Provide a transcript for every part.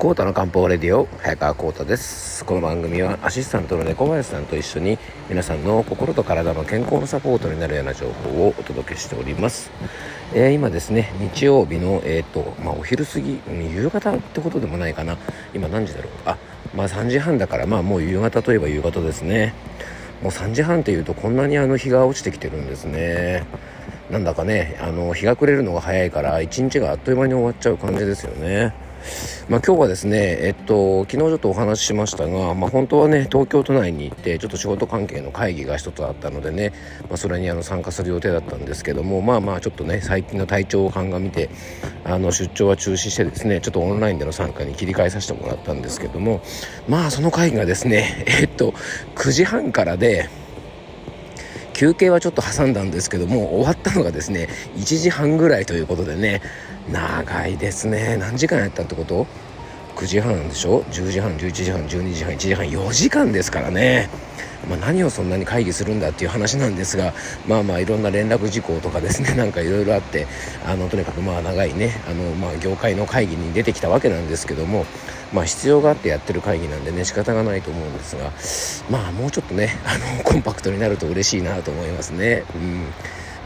コータの漢方レディオ早川コータです。この番組はアシスタントの猫林さんと一緒に皆さんの心と体の健康のサポートになるような情報をお届けしております、えー、今ですね日曜日のえっ、ー、とまあ、お昼過ぎ夕方ってことでもないかな。今何時だろう？あまあ3時半だからまあもう夕方といえば夕方ですね。もう3時半っていうとこんなにあの日が落ちてきてるんですね。なんだかねあの日が暮れるのが早いから一日があっという間に終わっちゃう感じですよね。まあ、今日はですね、えっと、昨日ちょっとお話ししましたが、まあ、本当はね東京都内に行ってちょっと仕事関係の会議が一つあったのでね、まあ、それにあの参加する予定だったんですけどもまあまあちょっとね最近の体調を鑑みてあの出張は中止してですねちょっとオンラインでの参加に切り替えさせてもらったんですけどもまあその会議がですねえっと9時半からで休憩はちょっと挟んだんですけども終わったのがですね1時半ぐらいということでね長いですね。何時間やったってこと？9時半でしょ？10時半11時半12時半1時半4時間ですからね。まあ、何をそんなに会議するんだっていう話なんですがまあまあいろんな連絡事項とかですね なんかいろいろあってあのとにかくまあ長いねあの、まあ、業界の会議に出てきたわけなんですけども、まあ、必要があってやってる会議なんでね仕方がないと思うんですがまあもうちょっとねあのコンパクトになると嬉しいなと思いますね。うん。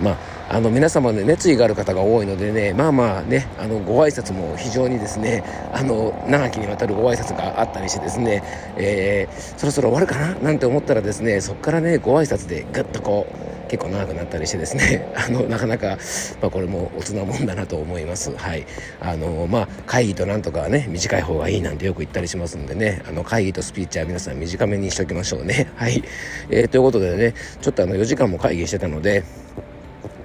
まああの皆様ね熱意がある方が多いのでねまあまあねあのご挨拶も非常にですねあの長きにわたるご挨拶があったりしてですね、えー、そろそろ終わるかななんて思ったらですねそこからねご挨拶でぐっとこう結構長くなったりしてですね あのなかなか、まあ、これも大人もんだなと思います。はい。あのまあ会議となんとかね短い方がいいなんてよく言ったりしますんでねあの会議とスピーチは皆さん短めにしておきましょうね。はい、えー、ということでねちょっとあの4時間も会議してたので、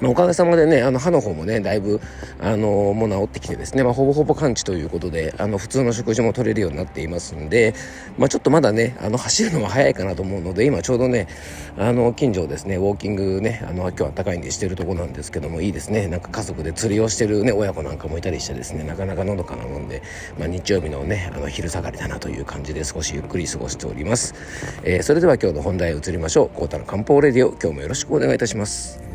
おかげさまでねあの歯の方もねだいぶあのもう治ってきてですね、まあ、ほぼほぼ完治ということであの普通の食事も取れるようになっていますんで、まあ、ちょっとまだねあの走るのは早いかなと思うので今ちょうどねあの近所ですねウォーキングねあの今日は高いんでしてるとこなんですけどもいいですね。なんか家族で釣りをしてるね親子なんかもいたりしてですねなかなかのどかなもんで、まあ、日曜日のねあの昼下がりだなという感じで少しゆっくり過ごしております、えー、それでは今日の本題へ移りましょう。コータの漢方レディオ今日もよろしくお願いいたします。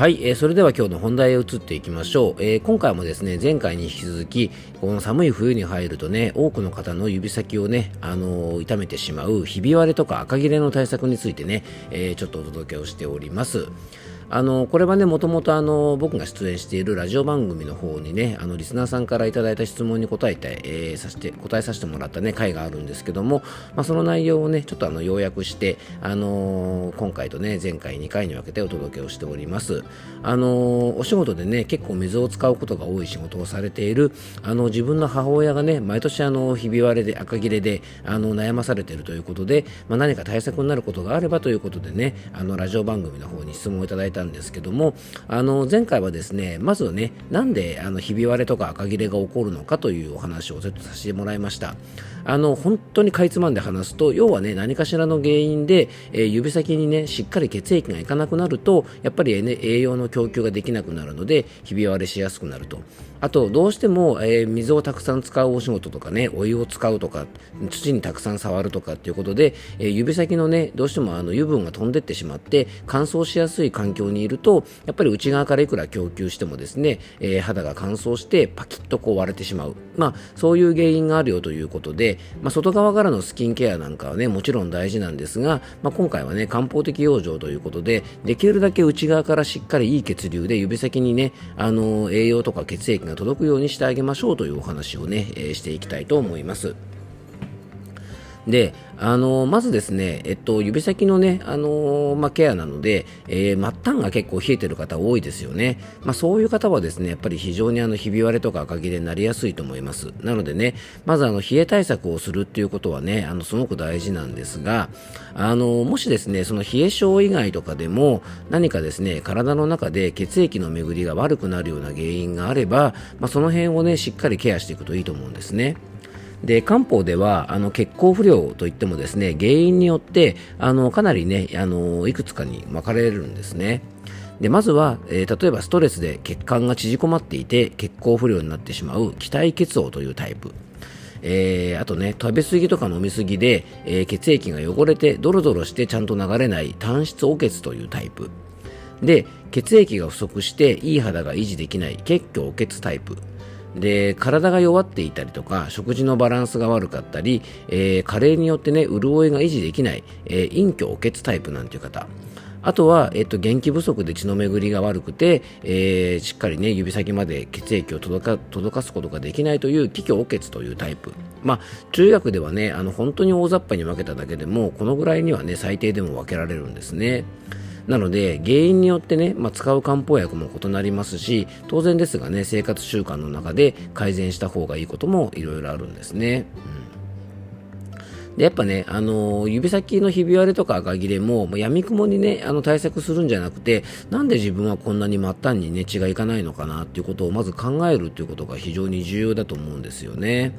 はい、えー、それでは今日の本題へ移っていきましょう、えー、今回もですね前回に引き続きこの寒い冬に入るとね多くの方の指先をね、あのー、痛めてしまうひび割れとか赤切れの対策についてね、えちょっとお届けをしております。あのこれはねもともとあの僕が出演しているラジオ番組の方にねあのリスナーさんからいただいた質問に答えて、えー、させて答えさせてもらったね回があるんですけども、まあ、その内容をねちょっとあの要約して、あのー、今回とね前回2回に分けてお届けをしております。あのー、お仕事でね結構水を使うことが多い仕事をされているあの自分の母親がね毎年あのひび割れで赤切れであの悩まされているということで、まあ、何か対策になることがあればということでねあのラジオ番組の方に質問をいただいたんですけどもあの前回はですねまずはねなんであのひび割れとか赤切れが起こるのかというお話をちょっとさせてもらいました。あの本当にかいつまんで話すと要はね何かしらの原因で、えー、指先にねしっかり血液がいかなくなるとやっぱり、ね、栄養の供給ができなくなるのでひび割れしやすくなると。あとどうしても、えー、水をたくさん使うお仕事とかねお湯を使うとか土にたくさん触るとかっていうことで、えー、指先のねどうしてもあの油分が飛んでってしまって乾燥しやすい環境にいるとやっぱり内側からいくら供給してもですね、えー、肌が乾燥してパキッとこう割れてしまうまあそういう原因があるよということで、まあ、外側からのスキンケアなんかはねもちろん大事なんですが、まあ、今回はね漢方的養生ということでできるだけ内側からしっかりいい血流で指先にねあの栄養とか血液が届くようにしてあげましょうというお話をね、えー、していきたいと思います。で、あのまずですね、えっと、指先のね、あのまあ、ケアなので、えー、末端が結構冷えてる方多いですよね。まあ、そういう方はですね、やっぱり非常にあの、ひび割れとか赤切れになりやすいと思います。なのでね、まずあの、冷え対策をするっていうことはね、あの、すごく大事なんですが、あのもしですね、その冷え症以外とかでも、何かですね、体の中で血液の巡りが悪くなるような原因があれば、まあ、その辺をね、しっかりケアしていくといいと思うんですね。で漢方ではあの血行不良といってもですね原因によってあのかなりねあのいくつかに分かれるんですね。でまずは、えー、例えばストレスで血管が縮こまっていて血行不良になってしまう気体血応というタイプえー、あとね、食べ過ぎとか飲み過ぎで、えー、血液が汚れてドロドロしてちゃんと流れない単質汚血というタイプ。で、血液が不足していい肌が維持できない血虚汚血タイプ。で体が弱っていたりとか食事のバランスが悪かったり、えー、加齢によってね潤いが維持できない、えー、陰虚血タイプなんていう方あとは、えっと、元気不足で血の巡りが悪くて、えー、しっかりね、指先まで血液を届か届かすことができないという気虚お血というタイプ。まあ、中学ではね、あの、本当に大雑把に分けただけでも、このぐらいにはね、最低でも分けられるんですね。なので、原因によってね、まあ、使う漢方薬も異なりますし、当然ですがね、生活習慣の中で改善した方がいいこともいろいろあるんですね。うん、でやっぱね、あのー、指先のひび割れとか赤切れも、もう闇雲にね、あの対策するんじゃなくて、なんで自分はこんなに末端にね、血がいかないのかなっていうことをまず考えるっていうことが非常に重要だと思うんですよね。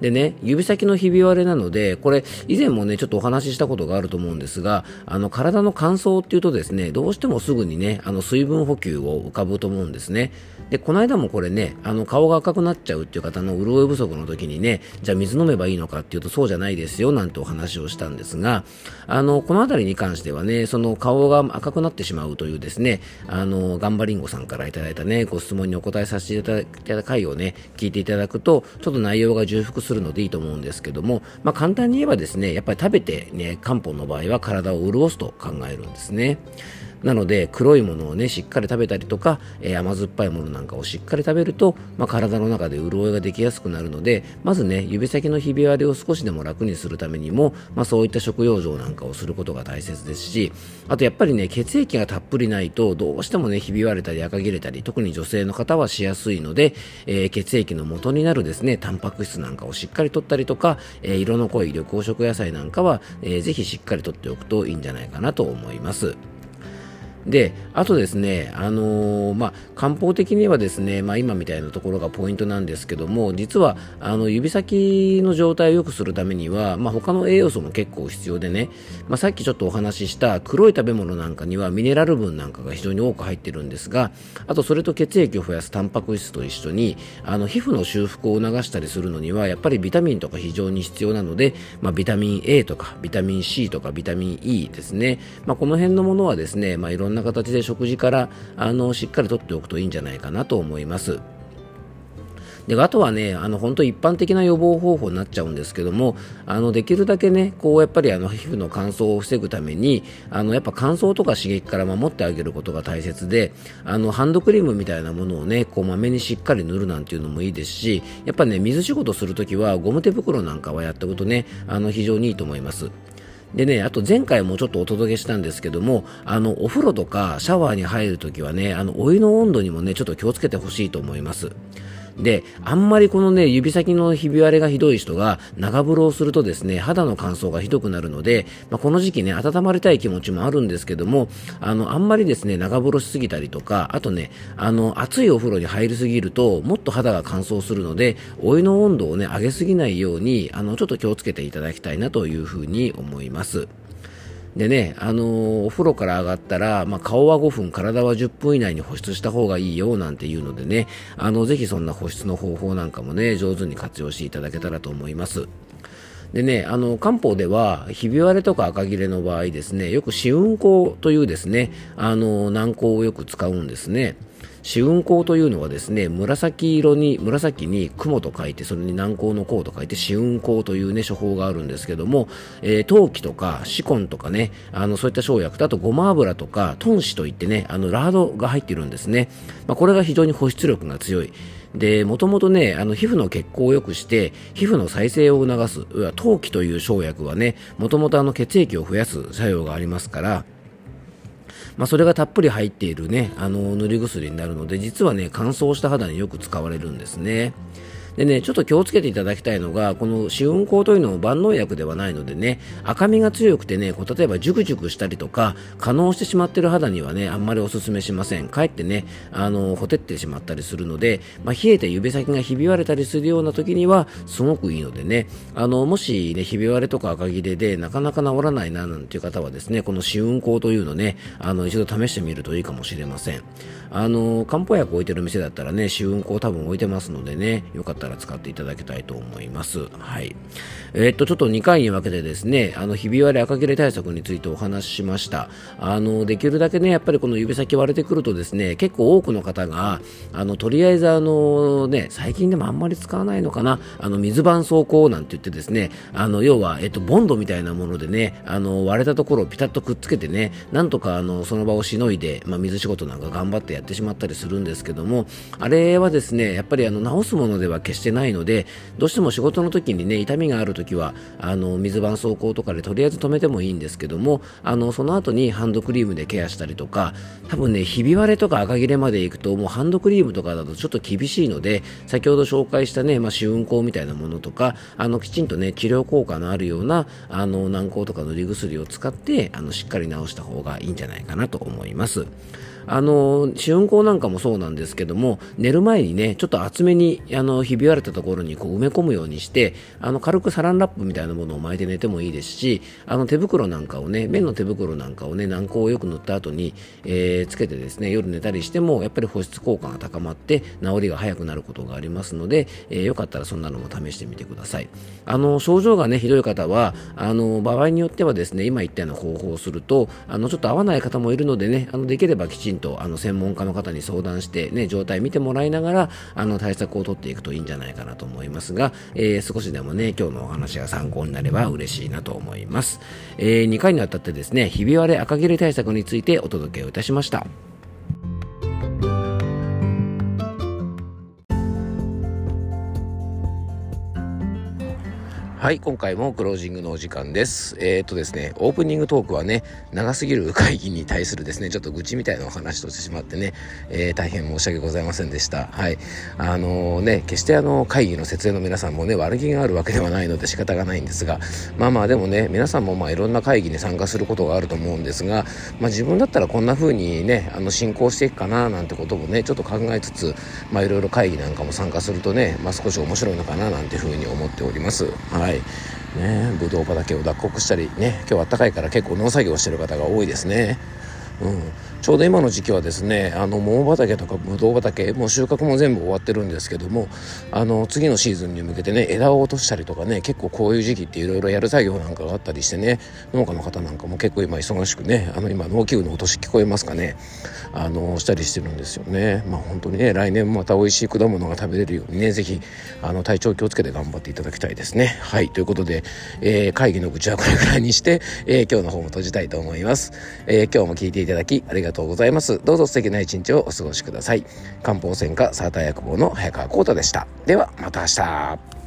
でね、指先のひび割れなので、これ、以前もね、ちょっとお話ししたことがあると思うんですが、あの、体の乾燥っていうとですね、どうしてもすぐにね、あの、水分補給を浮かぶと思うんですね。で、この間もこれね、あの、顔が赤くなっちゃうっていう方の潤い不足の時にね、じゃあ水飲めばいいのかっていうとそうじゃないですよ、なんてお話をしたんですが、あの、この辺りに関してはね、その顔が赤くなってしまうというですね、あの、ガンバリンゴさんからいただいたね、ご質問にお答えさせていただいた回をね、聞いていただくと、ちょっと内容が重複するするのでいいと思うんですけども、まあ、簡単に言えばですね、やっぱり食べてね、漢方の場合は体を潤すと考えるんですね。なので黒いものをねしっかり食べたりとか、えー、甘酸っぱいものなんかをしっかり食べると、まあ、体の中で潤いができやすくなるのでまずね指先のひび割れを少しでも楽にするためにも、まあ、そういった食用状なんかをすることが大切ですしあとやっぱりね血液がたっぷりないとどうしてもねひび割れたり赤切れたり特に女性の方はしやすいので、えー、血液の元になるですねタンパク質なんかをしっかりとったりとか、えー、色の濃い緑黄色野菜なんかは、えー、ぜひしっかりとっておくといいんじゃないかなと思います。で、あとですね、あのー、まあ、漢方的にはですね、まあ、今みたいなところがポイントなんですけども、実は、あの、指先の状態を良くするためには、まあ、他の栄養素も結構必要でね、まあ、さっきちょっとお話しした黒い食べ物なんかにはミネラル分なんかが非常に多く入ってるんですが、あとそれと血液を増やすタンパク質と一緒に、あの、皮膚の修復を促したりするのには、やっぱりビタミンとか非常に必要なので、まあ、ビタミン A とか、ビタミン C とか、ビタミン E ですね、まあ、この辺のものはですね、まあ、いろんんな形で食事からあのしっかりとっておくといいんじゃないかなと思います。であとはね、あの本当一般的な予防方法になっちゃうんですけども、あのできるだけね、こうやっぱりあの皮膚の乾燥を防ぐために、あのやっぱ乾燥とか刺激から守ってあげることが大切で、あのハンドクリームみたいなものをね、こうまめにしっかり塗るなんていうのもいいですし、やっぱね、水仕事するときはゴム手袋なんかはやっておくとね、あの非常にいいと思います。でね、あと前回もちょっとお届けしたんですけども、あの、お風呂とかシャワーに入るときはね、あの、お湯の温度にもね、ちょっと気をつけてほしいと思います。で、あんまりこのね、指先のひび割れがひどい人が長風呂をするとですね、肌の乾燥がひどくなるので、まあ、この時期ね、温まりたい気持ちもあるんですけども、あの、あんまりですね、長風呂しすぎたりとか、あとね、あの、熱いお風呂に入りすぎると、もっと肌が乾燥するので、お湯の温度をね、上げすぎないように、あの、ちょっと気をつけていただきたいなというふうに思います。でね、あのー、お風呂から上がったら、まあ、顔は5分、体は10分以内に保湿した方がいいよ、なんていうのでね、あの、ぜひそんな保湿の方法なんかもね、上手に活用していただけたらと思います。でね、あの、漢方では、ひび割れとか赤切れの場合ですね、よく試運膏というですね、あの、軟膏をよく使うんですね。紫雲光というのはですね、紫色に、紫に雲と書いて、それに南光の光と書いて、紫雲光というね、処方があるんですけども、えー、陶器とか、シコンとかね、あの、そういった生薬と、あとごま油とか、トンシといってね、あの、ラードが入ってるんですね。まあ、これが非常に保湿力が強い。で、もともとね、あの、皮膚の血行を良くして、皮膚の再生を促す、陶器という生薬はね、もともとあの、血液を増やす作用がありますから、まあ、それがたっぷり入っているね、あの、塗り薬になるので、実はね、乾燥した肌によく使われるんですね。でね、ちょっと気をつけていただきたいのが、この試運行というのも万能薬ではないのでね、赤みが強くてね、こう例えばジュクジュクしたりとか、可能してしまっている肌にはね、あんまりお勧めしません。かえってね、あの、ほてってしまったりするので、まあ、冷えて指先がひび割れたりするような時には、すごくいいのでね、あの、もしね、ひび割れとか赤切れでなかなか治らないな、なんていう方はですね、この試運行というのね、あの、一度試してみるといいかもしれません。あの漢方薬置いてる店だったらね試運行多分置いてますのでねよかったら使っていただきたいと思います。はい。えー、っとちょっと2回に分けてですねあのひび割れ赤切れ対策についてお話ししました。あのできるだけねやっぱりこの指先割れてくるとですね結構多くの方があのとりあえずあのね最近でもあんまり使わないのかなあの水絆創膏なんて言ってですねあの要は、えっと、ボンドみたいなものでねあの割れたところをピタッとくっつけてねなんとかあのその場をしのいで、まあ、水仕事なんか頑張ってやってしまったりするんですけどもあれはですねやっぱりあの治すものでは決してないのでどうしても仕事の時にね痛みがある時はあの水絆創膏とかでとりあえず止めてもいいんですけどもあのその後にハンドクリームでケアしたりとか多分ねひび割れとか赤切れまでいくともうハンドクリームとかだとちょっと厳しいので先ほど紹介したね、まあ、試運行みたいなものとかあのきちんとね治療効果のあるようなあの軟膏とか塗り薬を使ってあのしっかり治した方がいいんじゃないかなと思います。あの試運行なんかもそうなんですけども寝る前にねちょっと厚めにあのひび割れたところにこう埋め込むようにしてあの軽くサランラップみたいなものを巻いて寝てもいいですしあの手袋なんかをね綿の手袋なんかをね軟膏をよく塗った後に、えー、つけてですね夜寝たりしてもやっぱり保湿効果が高まって治りが早くなることがありますので、えー、よかったらそんなのも試してみてください。あの症状がねひどい方はあの場合によってはですね今言ったような方法をするとあのちょっと合わない方もいるのでねあのできればきちんととあの専門家の方に相談して、ね、状態見てもらいながらあの対策を取っていくといいんじゃないかなと思いますが、えー、少しでもね今日のお話が参考になれば嬉しいなと思います、えー、2回にわたってですねひび割れ赤切れ対策についてお届けをいたしました。はい、今回もクロージングのお時間です。えー、っとですね、オープニングトークはね、長すぎる会議に対するですね、ちょっと愚痴みたいなお話としてしまってね、えー、大変申し訳ございませんでした。はい。あのー、ね、決してあの、会議の設営の皆さんもね、悪気があるわけではないので仕方がないんですが、まあまあでもね、皆さんもまあいろんな会議に参加することがあると思うんですが、まあ自分だったらこんな風にね、あの、進行していくかななんてこともね、ちょっと考えつつ、まあいろいろ会議なんかも参加するとね、まあ少し面白いのかななんていう風に思っております。はい。はい。ねぶどう畑を脱穀したりね今日は暖かいから結構農作業してる方が多いですね。うん、ちょうど今の時期はですねあの桃畑とかぶどう畑もう収穫も全部終わってるんですけどもあの次のシーズンに向けてね枝を落としたりとかね結構こういう時期っていろいろやる作業なんかがあったりしてね農家の方なんかも結構今忙しくねあの今農機具の落とし聞こえますかねあのしたりしてるんですよね。まあ本当にね来年もまた美味しい果物が食べれるようにね是非あの体調気をつけて頑張っていただきたいですね。はいということで、えー、会議の愚痴はこれぐらいにして、えー、今日の方も閉じたいと思います、えー、今日も聞いていただきありががとうございます。どうぞ素敵な一日をお過ごしください。漢方専科サーター薬房の早川幸太でした。では、また明日。